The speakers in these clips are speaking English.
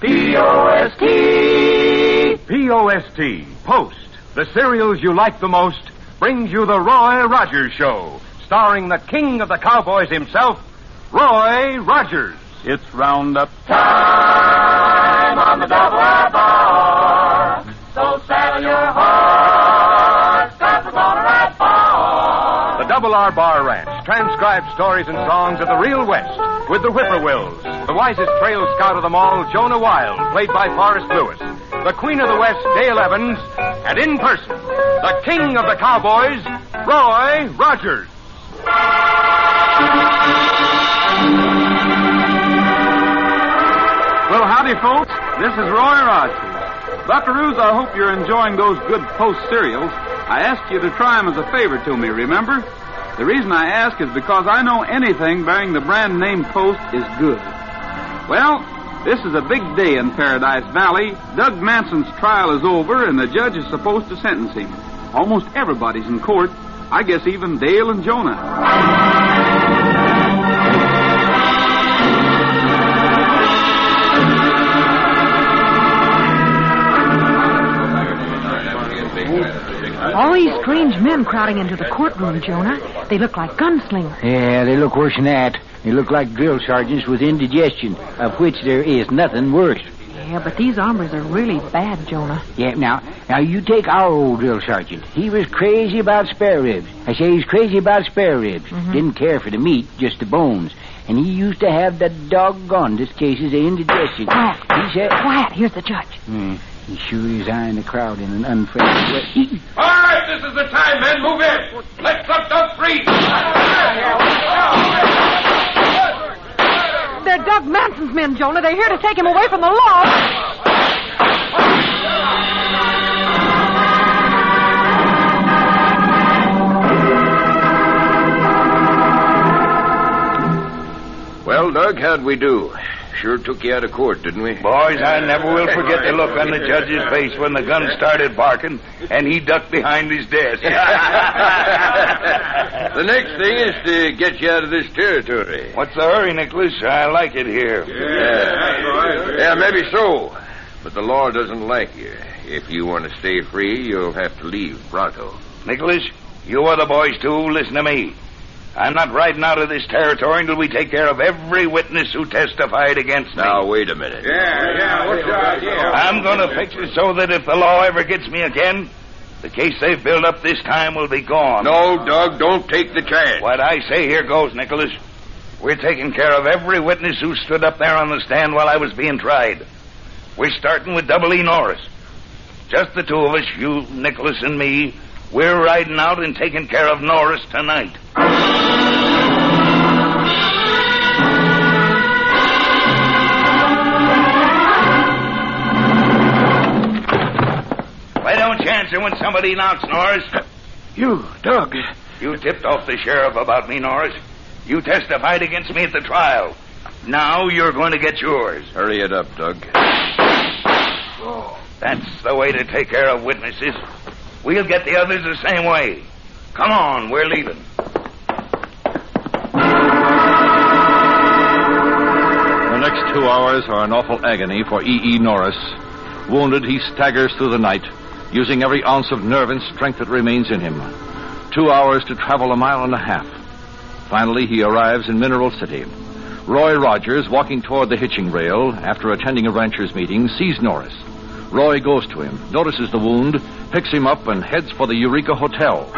P-O-S-T. P-O-S-T, Post, the cereals you like the most, brings you the Roy Rogers Show, starring the king of the cowboys himself, Roy Rogers. It's Roundup. Time on the double R bar. So saddle your horse, Double R Bar Ranch transcribed stories and songs of the real West with the Whippoorwills, the wisest trail scout of them all, Jonah Wild, played by Forrest Lewis, the Queen of the West, Dale Evans, and in person, the King of the Cowboys, Roy Rogers. Well, howdy, folks. This is Roy Rogers. Buckaroos, I hope you're enjoying those good Post cereals. I asked you to try them as a favor to me, remember? The reason I ask is because I know anything bearing the brand name Post is good. Well, this is a big day in Paradise Valley. Doug Manson's trial is over, and the judge is supposed to sentence him. Almost everybody's in court. I guess even Dale and Jonah. All these strange men crowding into the courtroom, Jonah. They look like gunslingers. Yeah, they look worse than that. They look like drill sergeants with indigestion, of which there is nothing worse. Yeah, but these hombres are really bad, Jonah. Yeah, now, now you take our old drill sergeant. He was crazy about spare ribs. I say he's crazy about spare ribs. Didn't care for the meat, just the bones. And he used to have the doggonedest cases of indigestion. Quiet. He said... Quiet. Here's the judge. Hmm, he sure is eyeing the crowd in an unfriendly way. All right, this is the time, men. Move in. Let the dog free. They're Doug Manson's men, Jonah. They're here to take him away from the law. Well, Doug, how'd we do? Sure took you out of court, didn't we? Boys, I never will forget the look on the judge's face when the gun started barking and he ducked behind his desk. the next thing is to get you out of this territory. What's the hurry, Nicholas? I like it here. Yeah. Yeah, maybe so. But the law doesn't like you. If you want to stay free, you'll have to leave pronto. Nicholas, you other boys, too, listen to me. I'm not riding out of this territory until we take care of every witness who testified against me. Now, wait a minute. Yeah, yeah, what's your idea? I'm going to fix it so that if the law ever gets me again, the case they've built up this time will be gone. No, Doug, don't take the chance. What I say here goes, Nicholas. We're taking care of every witness who stood up there on the stand while I was being tried. We're starting with Double E. Norris. Just the two of us, you, Nicholas, and me. We're riding out and taking care of Norris tonight. Why don't you answer when somebody knocks, Norris? You, Doug. You tipped off the sheriff about me, Norris. You testified against me at the trial. Now you're going to get yours. Hurry it up, Doug. That's the way to take care of witnesses. We'll get the others the same way. Come on, we're leaving. The next two hours are an awful agony for E. E. Norris. Wounded, he staggers through the night, using every ounce of nerve and strength that remains in him. Two hours to travel a mile and a half. Finally, he arrives in Mineral City. Roy Rogers, walking toward the hitching rail after attending a ranchers' meeting, sees Norris. Roy goes to him, notices the wound, picks him up, and heads for the Eureka Hotel.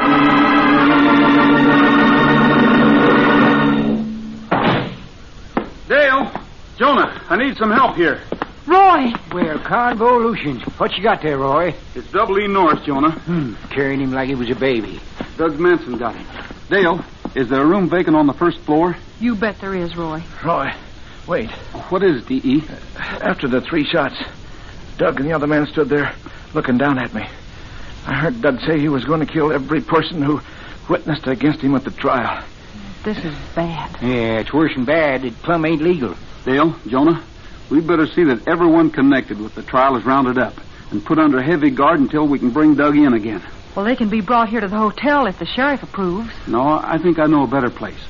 Dale, Jonah, I need some help here. Roy! Well, convolutions. What you got there, Roy? It's Double E. Norris, Jonah. Hmm, carrying him like he was a baby. Doug Manson got him. Dale, is there a room vacant on the first floor? You bet there is, Roy. Roy, wait. What is it, D.E.? After the three shots, Doug and the other man stood there looking down at me. I heard Doug say he was going to kill every person who witnessed against him at the trial. This is bad. Yeah, it's worse than bad. It plumb ain't legal. Dale, Jonah, we'd better see that everyone connected with the trial is rounded up and put under heavy guard until we can bring Doug in again. Well, they can be brought here to the hotel if the sheriff approves. No, I think I know a better place.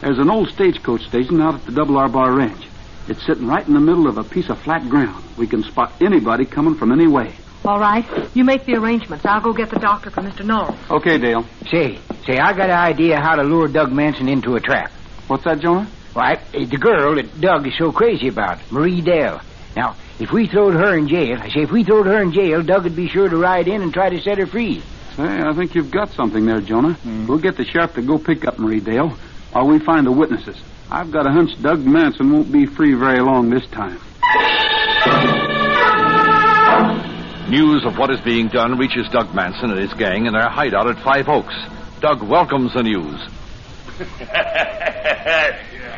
There's an old stagecoach station out at the Double R Bar Ranch. It's sitting right in the middle of a piece of flat ground. We can spot anybody coming from any way. All right. You make the arrangements. I'll go get the doctor for Mr. Norris. Okay, Dale. Say, say, I got an idea how to lure Doug Manson into a trap. What's that, Jonah? Why, eh, the girl that Doug is so crazy about, Marie Dell. Now, if we throwed her in jail, I say if we throwed her in jail, Doug would be sure to ride in and try to set her free. Say, I think you've got something there, Jonah. We'll get the sheriff to go pick up Marie Dale while we find the witnesses. I've got a hunch Doug Manson won't be free very long this time. News of what is being done reaches Doug Manson and his gang in their hideout at Five Oaks. Doug welcomes the news.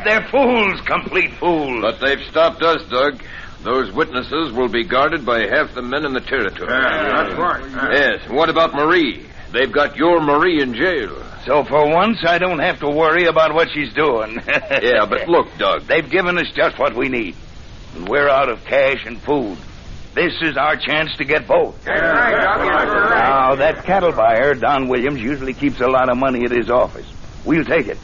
They're fools, complete fools. But they've stopped us, Doug. Those witnesses will be guarded by half the men in the territory. that's right. Yes. What about Marie? They've got your Marie in jail. So for once, I don't have to worry about what she's doing. Yeah, but look, Doug. They've given us just what we need. And we're out of cash and food. This is our chance to get both. Now, that cattle buyer, Don Williams, usually keeps a lot of money at his office. We'll take it.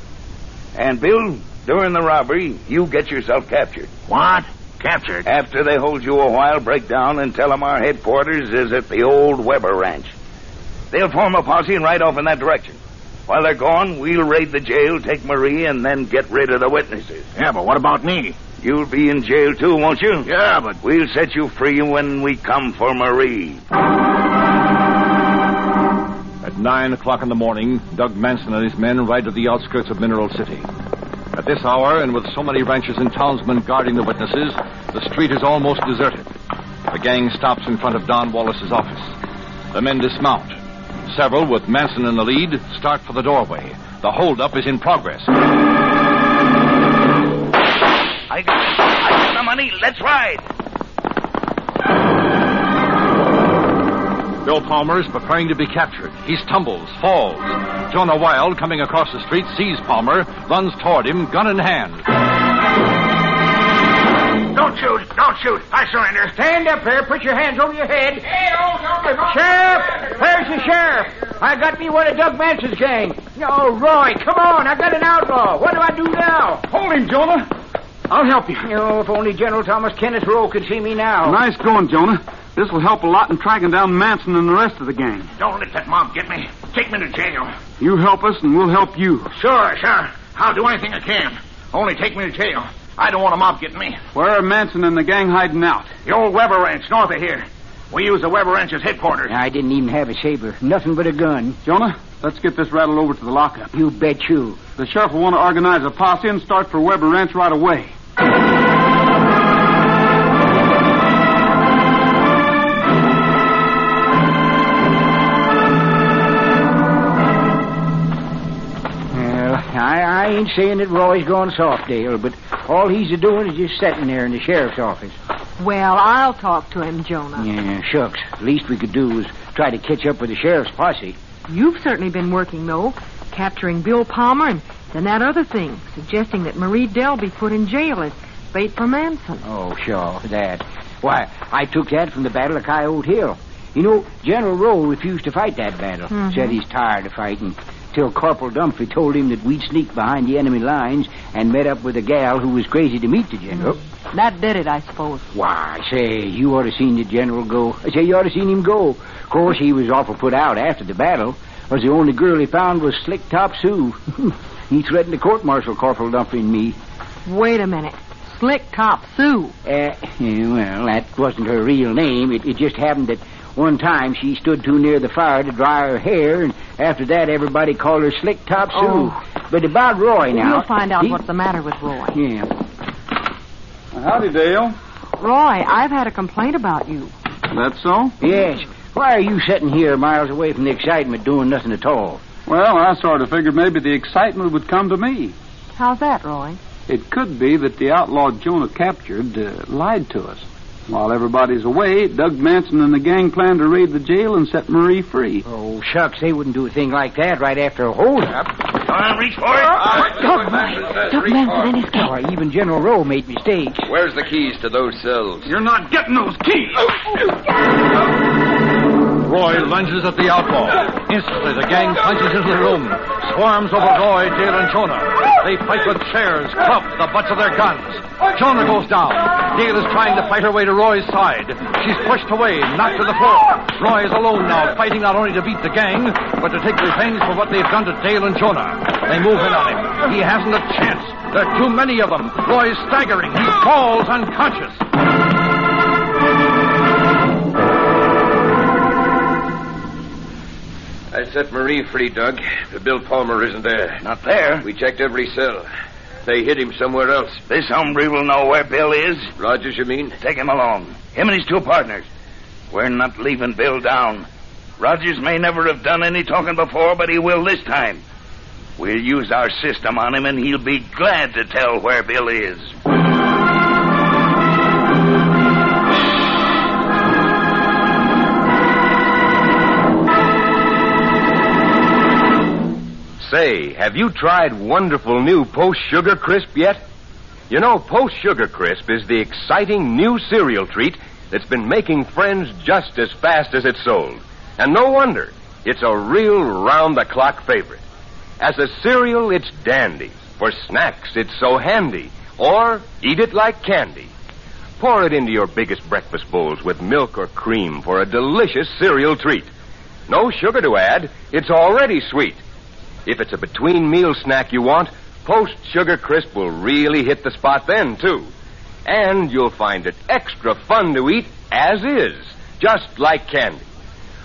And, Bill, during the robbery, you get yourself captured. What? Captured? After they hold you a while, break down and tell them our headquarters is at the old Weber Ranch. They'll form a posse and ride off in that direction. While they're gone, we'll raid the jail, take Marie, and then get rid of the witnesses. Yeah, but what about me? You'll be in jail too, won't you? Yeah, but We'll set you free when we come for Marie. At nine o'clock in the morning, Doug Manson and his men ride to the outskirts of Mineral City. At this hour, and with so many ranchers and townsmen guarding the witnesses, the street is almost deserted. The gang stops in front of Don Wallace's office. The men dismount. Several, with Manson in the lead, start for the doorway. The holdup is in progress. I got money. Let's ride. Bill Palmer is preparing to be captured. He stumbles, falls. Jonah Wild, coming across the street, sees Palmer, runs toward him, gun in hand. don't shoot. Don't shoot. I surrender. Stand up there. Put your hands over your head. Hey, oh, don't Sheriff! Where's the sheriff? I got me one of Doug Manson's gang. Oh, Roy, come on. I got an outlaw. What do I do now? Hold him, Jonah. I'll help you. Oh, if only General Thomas Kenneth Rowe could see me now. Nice going, Jonah. This will help a lot in tracking down Manson and the rest of the gang. Don't let that mob get me. Take me to jail. You help us, and we'll help you. Sure, sure. I'll do anything I can. Only take me to jail. I don't want a mob getting me. Where are Manson and the gang hiding out? The old Weber Ranch, north of here. We use the Weber Ranch as headquarters. I didn't even have a saber. Nothing but a gun. Jonah, let's get this rattled over to the lockup. You bet you. The sheriff will want to organize a posse and start for Weber Ranch right away. Well, I, I ain't saying that Roy's gone soft, Dale, but all he's doing is just sitting there in the sheriff's office. Well, I'll talk to him, Jonah. Yeah, shucks. Least we could do is try to catch up with the sheriff's posse. You've certainly been working, though, capturing Bill Palmer and then that other thing, suggesting that Marie Dell be put in jail as bait for Manson. Oh, sure, that. Why, I took that from the Battle of Coyote Hill. You know, General Rowe refused to fight that battle. Mhm. Said he's tired of fighting. Till Corporal Dumfrey told him that we'd sneak behind the enemy lines and met up with a gal who was crazy to meet the general. That did it, I suppose. Why, say, you ought to seen the general go. I say, you ought to seen him go. Of course, he was awful put out after the battle. Was the only girl he found was Slick Top Sue. he threatened to court-martial Corporal Dumfrey and me. Wait a minute. Slick Top Sue. Uh, well, that wasn't her real name. It, it just happened that one time she stood too near the fire to dry her hair, and after that everybody called her Slick Top Sue. Oh. But about Roy now. We'll find out he- what's the matter with Roy. Yeah. Howdy, Dale. Roy, I've had a complaint about you. That so? Yes. Why are you sitting here miles away from the excitement doing nothing at all? Well, I sort of figured maybe the excitement would come to me. How's that, Roy? It could be that the outlaw Jonah captured uh, lied to us. While everybody's away, Doug Manson and the gang plan to raid the jail and set Marie free. Oh, shucks, they wouldn't do a thing like that right after a holdup. Come on, reach for it. Doug Manson. Doug Manson and his gang. Why, even General Rowe made mistakes. Where's the keys to those cells? You're not getting those keys. Roy lunges at the outlaw. Instantly, the gang punches into the room, swarms over Roy, Dale, and Jonah. They fight with chairs, clubs, the butts of their guns. Jonah goes down. Dale is trying to fight her way to Roy's side. She's pushed away, knocked to the floor. Roy is alone now, fighting not only to beat the gang, but to take revenge for what they've done to Dale and Jonah. They move in on him. He hasn't a chance. There are too many of them. Roy's staggering. He falls unconscious. Set Marie free, Doug. But Bill Palmer isn't there. Not there. We checked every cell. They hid him somewhere else. This hombre will know where Bill is. Rogers, you mean? Take him along. Him and his two partners. We're not leaving Bill down. Rogers may never have done any talking before, but he will this time. We'll use our system on him, and he'll be glad to tell where Bill is. Say, have you tried wonderful new Post Sugar Crisp yet? You know, Post Sugar Crisp is the exciting new cereal treat that's been making friends just as fast as it's sold. And no wonder. It's a real round the clock favorite. As a cereal, it's dandy. For snacks, it's so handy. Or eat it like candy. Pour it into your biggest breakfast bowls with milk or cream for a delicious cereal treat. No sugar to add. It's already sweet. If it's a between meal snack you want, Post Sugar Crisp will really hit the spot then, too. And you'll find it extra fun to eat as is, just like candy.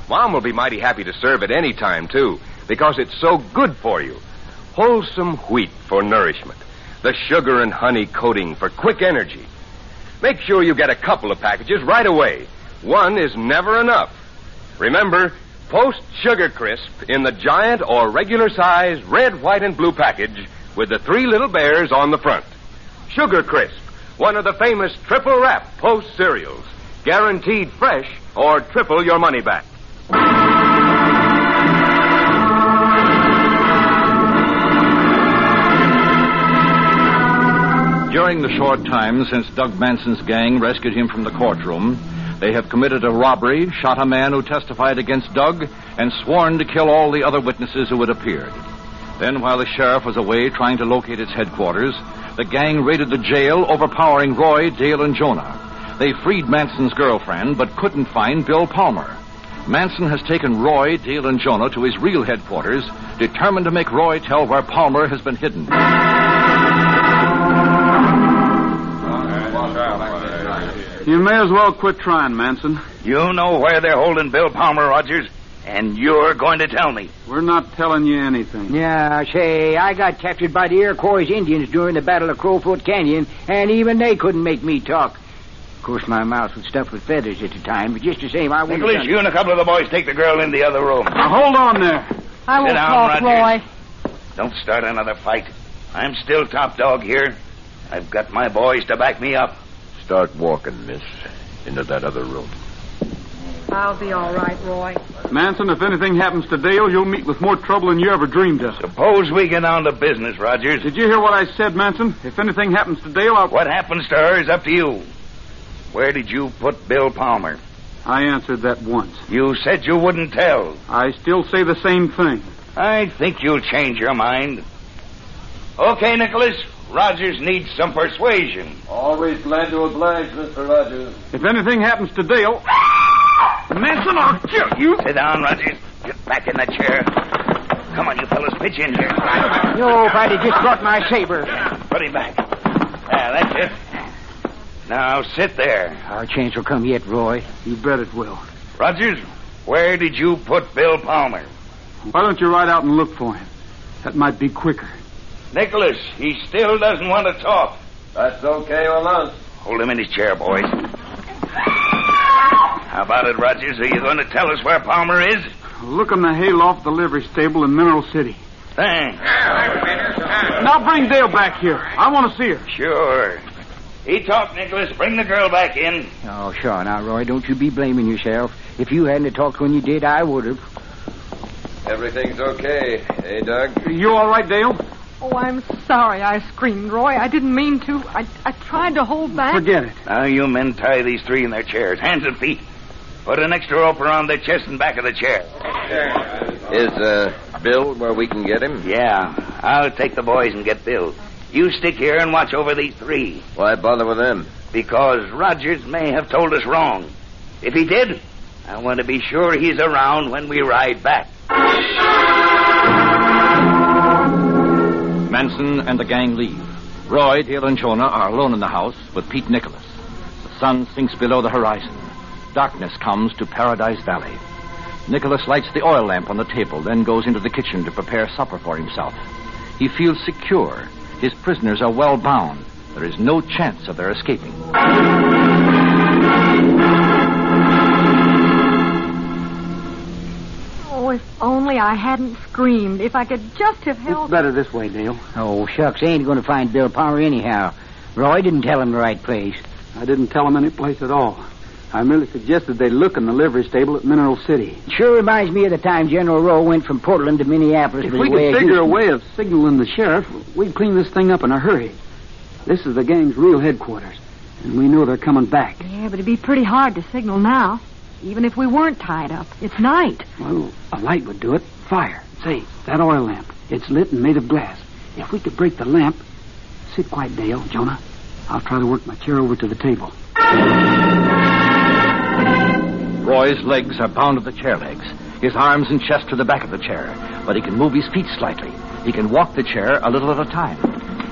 Mom will be mighty happy to serve it any time, too, because it's so good for you. Wholesome wheat for nourishment, the sugar and honey coating for quick energy. Make sure you get a couple of packages right away. One is never enough. Remember, Post Sugar Crisp in the giant or regular size red, white, and blue package with the three little bears on the front. Sugar Crisp, one of the famous triple wrap Post cereals. Guaranteed fresh or triple your money back. During the short time since Doug Manson's gang rescued him from the courtroom, they have committed a robbery, shot a man who testified against Doug, and sworn to kill all the other witnesses who had appeared. Then, while the sheriff was away trying to locate its headquarters, the gang raided the jail, overpowering Roy, Dale, and Jonah. They freed Manson's girlfriend, but couldn't find Bill Palmer. Manson has taken Roy, Dale, and Jonah to his real headquarters, determined to make Roy tell where Palmer has been hidden. You may as well quit trying, Manson. You know where they're holding Bill Palmer, Rogers, and you're going to tell me. We're not telling you anything. Yeah, say, I got captured by the Iroquois Indians during the Battle of Crowfoot Canyon, and even they couldn't make me talk. Of course, my mouth was stuffed with feathers at the time, but just the same, I wouldn't have Nicholas, done you and a couple of the boys take the girl in the other room. Now, hold on there. I won't Sit down, talk, Rogers. Roy. Don't start another fight. I'm still top dog here. I've got my boys to back me up. Start walking, miss, into that other room. I'll be all right, Roy. Manson, if anything happens to Dale, you'll meet with more trouble than you ever dreamed of. Suppose we get on to business, Rogers. Did you hear what I said, Manson? If anything happens to Dale, I'll. What happens to her is up to you. Where did you put Bill Palmer? I answered that once. You said you wouldn't tell. I still say the same thing. I think you'll change your mind. Okay, Nicholas. Rogers needs some persuasion. Always glad to oblige, Mr. Rogers. If anything happens to Dale. Manson, I'll kill you! Sit down, Rogers. Get back in that chair. Come on, you fellows, pitch in here. No, if just brought my saber. Put him back. Yeah, that's it. Now sit there. Our chance will come yet, Roy. You bet it will. Rogers, where did you put Bill Palmer? Why don't you ride out and look for him? That might be quicker. Nicholas, he still doesn't want to talk. That's okay with us. Hold him in his chair, boys. How about it, Rogers? Are you going to tell us where Palmer is? Look in the hayloft, the livery stable in Mineral City. Thanks. Now bring Dale back here. I want to see her. Sure. He talked, Nicholas. Bring the girl back in. Oh, sure. Now, Roy, don't you be blaming yourself. If you hadn't talked when you did, I would have. Everything's okay. Hey, Doug? You all right, Dale? Oh, I'm sorry I screamed, Roy. I didn't mean to. I, I tried to hold back. Forget it. Now, you men tie these three in their chairs, hands and feet. Put an extra rope around their chest and back of the chair. Is, uh, Bill where we can get him? Yeah. I'll take the boys and get Bill. You stick here and watch over these three. Why bother with them? Because Rogers may have told us wrong. If he did, I want to be sure he's around when we ride back. Manson and the gang leave. Roy, Dale, and Jonah are alone in the house with Pete Nicholas. The sun sinks below the horizon. Darkness comes to Paradise Valley. Nicholas lights the oil lamp on the table, then goes into the kitchen to prepare supper for himself. He feels secure. His prisoners are well bound. There is no chance of their escaping. If only I hadn't screamed. If I could just have held. It's better this way, Dale. Oh, shucks. They ain't going to find Bill Palmer anyhow. Roy didn't tell him the right place. I didn't tell them any place at all. I merely suggested they look in the livery stable at Mineral City. It Sure reminds me of the time General Rowe went from Portland to Minneapolis. If we could of figure a way of signaling the sheriff, we'd clean this thing up in a hurry. This is the gang's real headquarters, and we know they're coming back. Yeah, but it'd be pretty hard to signal now. Even if we weren't tied up. It's night. Well, a light would do it. Fire. Say, that oil lamp. It's lit and made of glass. If we could break the lamp. Sit quiet, Dale, Jonah. I'll try to work my chair over to the table. Roy's legs are bound to the chair legs. His arms and chest to the back of the chair. But he can move his feet slightly. He can walk the chair a little at a time.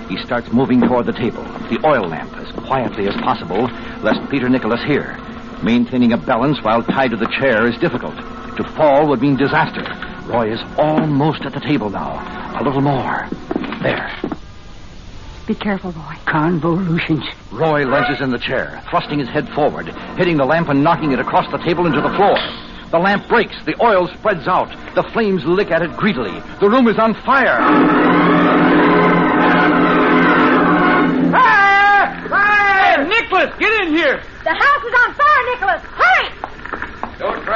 He starts moving toward the table, the oil lamp, as quietly as possible, lest Peter Nicholas hear. Maintaining a balance while tied to the chair is difficult. To fall would mean disaster. Roy is almost at the table now. A little more. There. Be careful, Roy. Convolutions. Roy lunges in the chair, thrusting his head forward, hitting the lamp and knocking it across the table into the floor. The lamp breaks. The oil spreads out. The flames lick at it greedily. The room is on fire. Ah! Ah! Hey, Nicholas, get in here. The house is on fire, Nicholas.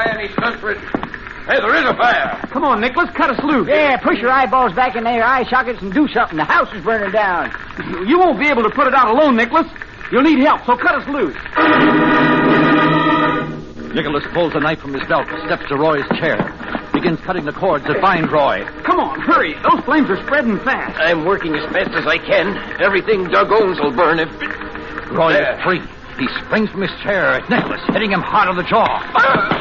Hurry! Don't try any stunt, Fred. Hey, there is a fire. Come on, Nicholas, cut us loose. Yeah, push your eyeballs back in their eye sockets and do something. The house is burning down. You won't be able to put it out alone, Nicholas. You'll need help, so cut us loose. Nicholas pulls a knife from his belt, steps to Roy's chair, begins cutting the cords that bind Roy. Come on, hurry. Those flames are spreading fast. I'm working as fast as I can. Everything Doug owns will burn if. Roy There. is free. He springs from his chair at Nicholas, hitting him hard on the jaw.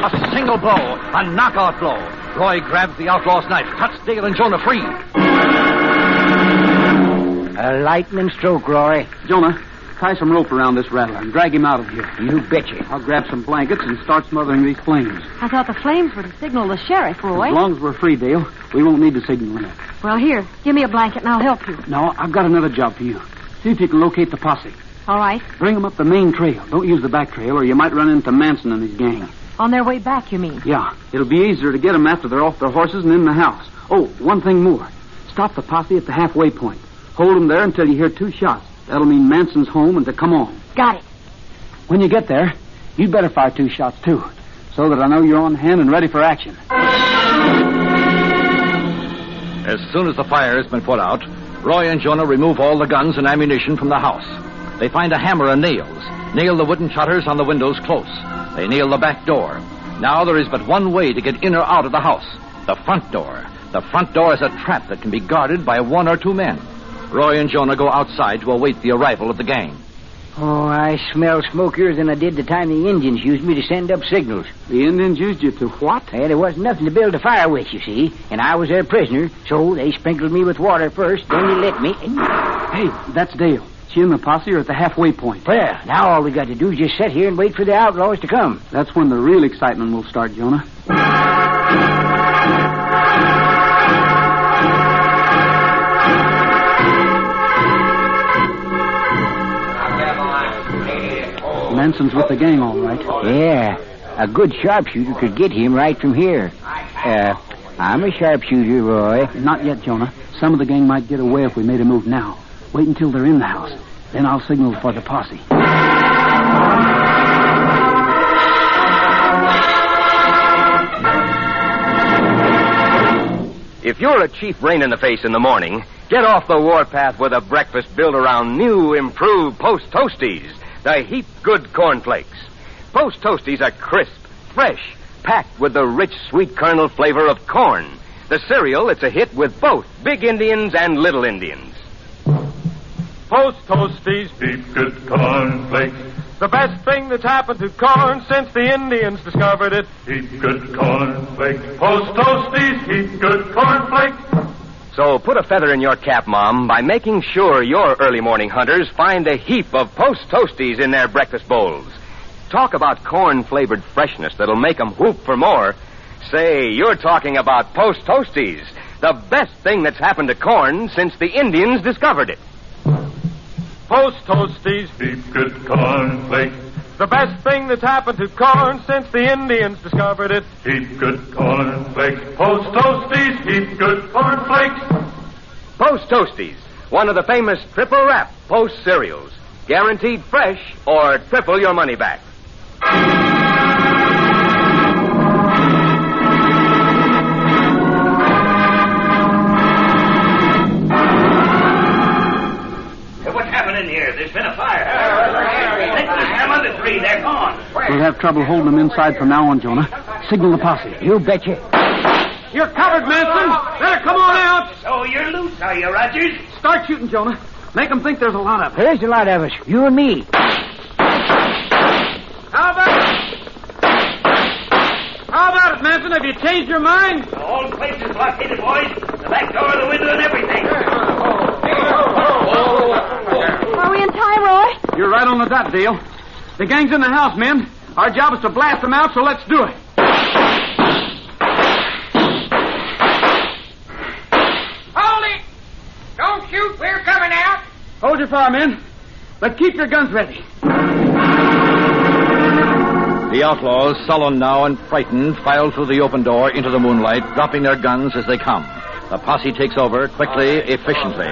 A single blow, a knockout blow. Roy grabs the outlaw's knife, cuts Dale and Jonah free. A lightning stroke, Roy. Jonah, tie some rope around this rattler and drag him out of here. You betcha. I'll grab some blankets and start smothering these flames. I thought the flames were to signal the sheriff, Roy. As long as we're free, Dale, we won't need the signal lamp. Well, here, give me a blanket and I'll help you. No, I've got another job for you. See if you can locate the posse. All right. Bring them up the main trail. Don't use the back trail, or you might run into Manson and his gang. On their way back, you mean? Yeah, it'll be easier to get them after they're off their horses and in the house. Oh, one thing more. Stop the posse at the halfway point. Hold them there until you hear two shots. That'll mean Manson's home and to come on. Got it. When you get there, you'd better fire two shots, too, so that I know you're on hand and ready for action. As soon as the fire has been put out, Roy and Jonah remove all the guns and ammunition from the house. They find a hammer and nails, nail the wooden shutters on the windows close. They nail the back door. Now there is but one way to get in or out of the house the front door. The front door is a trap that can be guarded by one or two men. Roy and Jonah go outside to await the arrival of the gang. Oh, I smell smokier than I did the time the Indians used me to send up signals. The Indians used you to what? Hey, there wasn't nothing to build a fire with, you see, and I was their prisoner, so they sprinkled me with water first, then they lit me. Hey, that's Dale. She and the posse are at the halfway point. Well, now all we got to do is just sit here and wait for the outlaws to come. That's when the real excitement will start, Jonah. Manson's with the gang, all right. Yeah, a good sharpshooter could get him right from here. Uh, I'm a sharpshooter, Roy. Not yet, Jonah. Some of the gang might get away if we made a move now. Wait until they're in the house. Then I'll signal for the posse. If you're a chief rain in the face in the morning, get off the warpath with a breakfast built around new, improved Post Toasties, the heap good cornflakes. Post Toasties are crisp, fresh, packed with the rich, sweet kernel flavor of corn. The cereal, it's a hit with both big Indians and little Indians. Post Toasties, beef good cornflakes. The best thing that's happened to corn since the Indians discovered it. Heap good cornflakes. Post Toasties, heap good cornflakes. So put a feather in your cap, Mom, by making sure your early morning hunters find a heap of Post Toasties in their breakfast bowls. Talk about corn flavored freshness that'll make 'em whoop for more. Say, you're talking about Post Toasties, the best thing that's happened to corn since the Indians discovered it. Post Toasties, beef good cornflakes. The best thing that's happened to corn since the Indians discovered it. Heap good cornflakes. Post Toasties, heap good cornflakes. Post Toasties, one of the famous triple wrap Post cereals. Guaranteed fresh or triple your money back. Three, they're gone. We'll have trouble holding them inside from now on, Jonah. Signal the posse. You betcha. You're covered, Manson. Better come on out. So you're loose, are you, Rogers? Start shooting, Jonah. Make them think there's a lot of us. There's a lot of us. You and me. How about it? How about it, Manson? Have you changed your mind? The whole place is blockaded, boys. The back door, the window, and everything. Are we in time, Roy? You're right on the dot, Dale. The gang's in the house, men. Our job is to blast them out, so let's do it. Hold it! Don't shoot, we're coming out. Hold your fire, men. But keep your guns ready. The outlaws, sullen now and frightened, file through the open door into the moonlight, dropping their guns as they come. The posse takes over quickly, efficiently.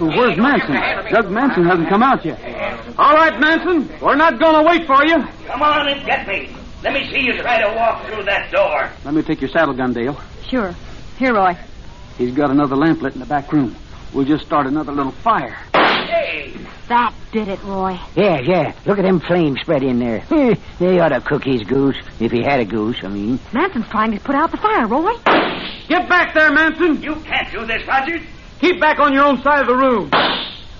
Where's Manson? Doug Manson hasn't come out yet. All right, Manson. We're not going to wait for you. Come on and get me. Let me see you try to walk through that door. Let me take your saddle gun, Dale. Sure. Here, Roy. He's got another lamp lit in the back room. We'll just start another little fire. Hey! That did it, Roy. Yeah, yeah. Look at them flames spread in there. they ought to cook his goose. If he had a goose, I mean. Manson's trying to put out the fire, Roy. Get back there, Manson. You can't do this, Rogers. Keep back on your own side of the room.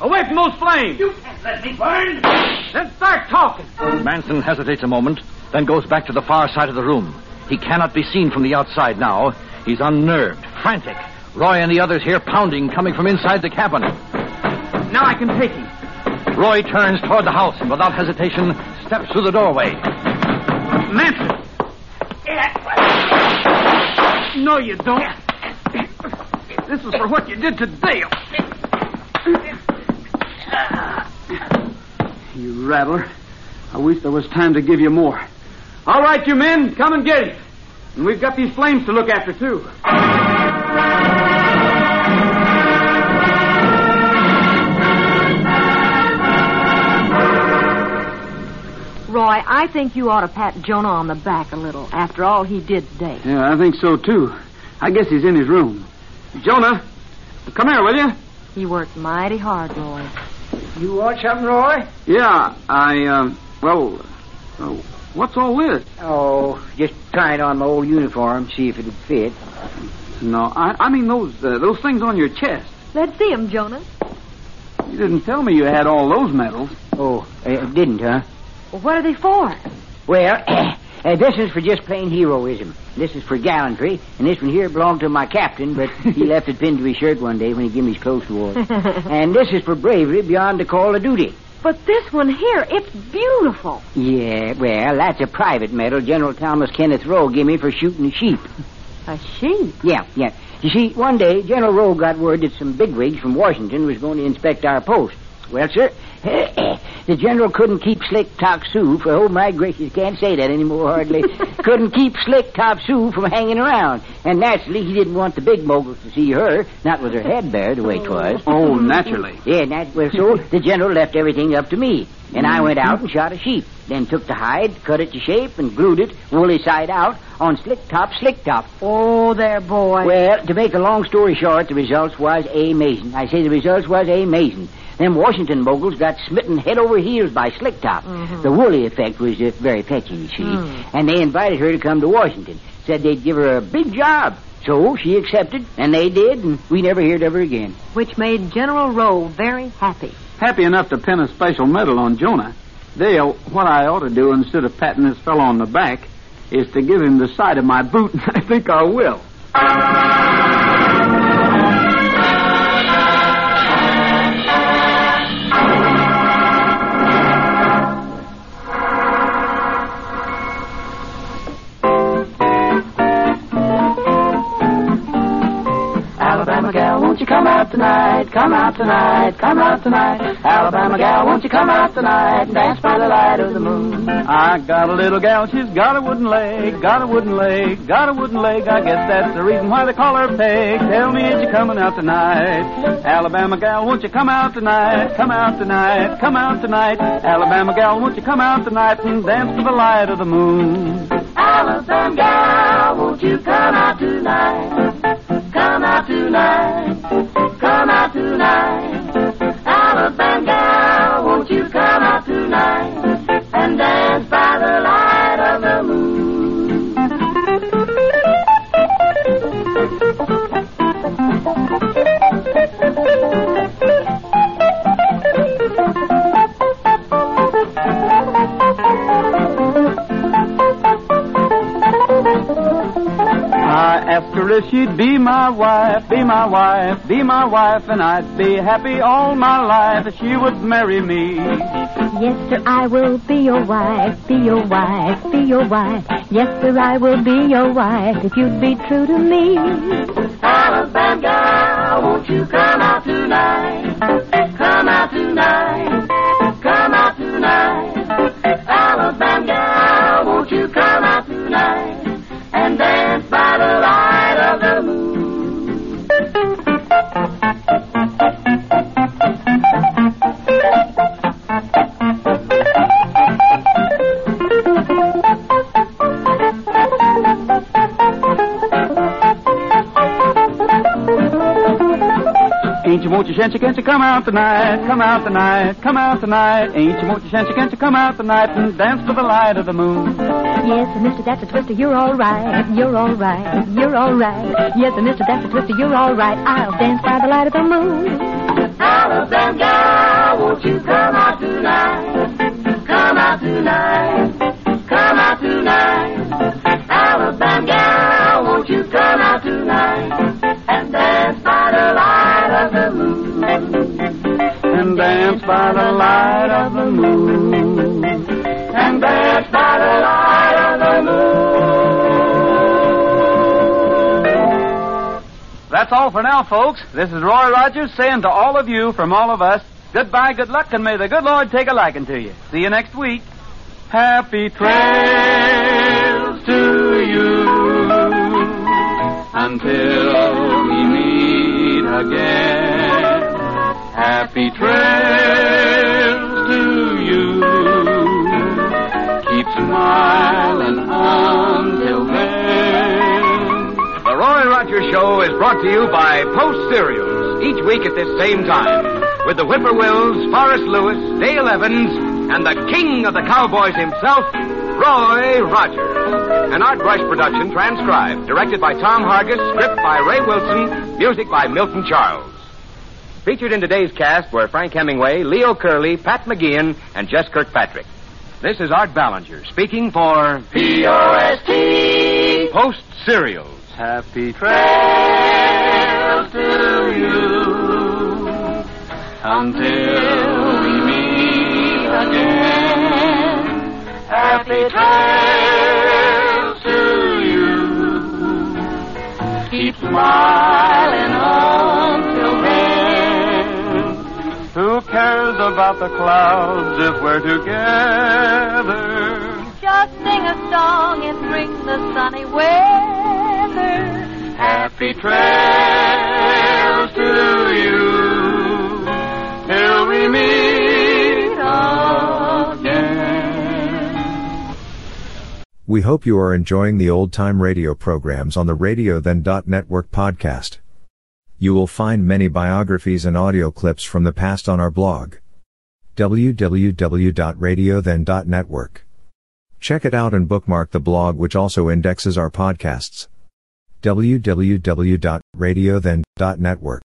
Away from those flames. You can't let me burn. Then start talking. Manson hesitates a moment, then goes back to the far side of the room. He cannot be seen from the outside now. He's unnerved, frantic. Roy and the others hear pounding coming from inside the cabin. Now I can take him. Roy turns toward the house and without hesitation steps through the doorway. Manson. No, you don't. This is for what you did to Dale. You rattler. I wish there was time to give you more. All right, you men, come and get it. And we've got these flames to look after, too. Roy, I think you ought to pat Jonah on the back a little after all he did today. Yeah, I think so, too. I guess he's in his room. Jonah, come here, will you? He worked mighty hard, Roy. You want something, Roy? Yeah, I, um, well, uh, what's all this? Oh, just trying on my old uniform, see if it'd fit. No, I, I mean those uh, those things on your chest. Let's see him, Jonas. You didn't tell me you had all those medals. Oh, uh, didn't, huh? Well, what are they for? Well, uh, this is for just plain heroism. This is for gallantry, and this one here belonged to my captain, but he left it pinned to his shirt one day when he gave me his clothes to wear. and this is for bravery beyond the call of duty. But this one here, it's beautiful. Yeah, well, that's a private medal General Thomas Kenneth Rowe gave me for shooting a sheep. A sheep? Yeah, yeah. You see, one day General Rowe got word that some bigwigs from Washington was going to inspect our post. Well, sir, the general couldn't keep Slick Top Sue for, oh my gracious, can't say that anymore hardly. couldn't keep Slick Top Sue from hanging around. And naturally, he didn't want the big moguls to see her, not with her head bare the way 'twas. Oh, oh, naturally. Yeah, nat- well, so the general left everything up to me. And I went out and shot a sheep. Then took the hide, cut it to shape, and glued it, woolly side out, on Slick Top Slick Top. Oh, there, boy. Well, to make a long story short, the results was amazing. I say the results was amazing. Them Washington moguls got smitten head over heels by Slick Top. Mhm. The woolly effect was uh, very fetching, you see. Mm. And they invited her to come to Washington. Said they'd give her a big job. So she accepted, and they did, and we never heard of her again. Which made General Rowe very happy. Happy enough to pin a special medal on Jonah. Dale, what I ought to do instead of patting this fellow on the back is to give him the side of my boot, and I think I will. Tonight? Come out tonight, come out tonight. Alabama gal, won't you come out tonight and dance by the light of the moon? I got a little gal, she's got a wooden leg, got a wooden leg, got a wooden leg. I guess that's the reason why they call her Peg. Tell me, is you coming out tonight? Alabama gal, won't you come out tonight? Come out tonight, come out tonight. Alabama gal, won't you come out tonight and dance by the light of the moon? Alabama gal, won't you come out tonight? Come out tonight, come out tonight. Alabama if she'd be my wife, be my wife, be my wife, and I'd be happy all my life if she would marry me. Yes, sir, I will be your wife, be your wife, be your wife. Yes, sir, I will be your wife if you'd be true to me. Alabama gal, won't you come out tonight? You want you shan't you can't you come out tonight? Come out tonight, come out tonight. Ain't you want you shan't you can't you come out tonight and dance to the light of the moon? Yes, sir, mister, that's a twister, you're all right, you're all right, you're all right. Yes, sir, mister, that's a twister, you're all right. I'll dance by the light of the moon. Alabama gal, won't you come out tonight? Come out tonight, dance by the light of the moon. And dance by the light of the moon. That's all for now, folks. This is Roy Rogers saying to all of you from all of us, goodbye, good luck, and may the good Lord take a liking to you. See you next week. Happy trails to you until we meet again. Happy trails to you. Keep smiling then. The Roy Rogers Show is brought to you by Post Cereals, each week at this same time, with the Whippoorwills, Forrest Lewis, Dale Evans, and the king of the cowboys himself, Roy Rogers. An Art Rush production transcribed, directed by Tom Hargis, script by Ray Wilson, music by Milton Charles. Featured in today's cast were Frank Hemingway, Leo Curley, Pat McGeehan, and Jess Kirkpatrick. This is Art Ballinger speaking for P.O.S.T. Post Cereals. Happy trails to you until we meet again. Happy trails to you. Keep smiling about the clouds if we're together? Just sing a song and bring the sunny weather. Happy trails to you till we meet again. We hope you are enjoying the old time radio programs on the Radio Then Network podcast. You will find many biographies and audio clips from the past on our blog. www.radiothen.network. Check it out and bookmark the blog which also indexes our podcasts. www.radiothen.network.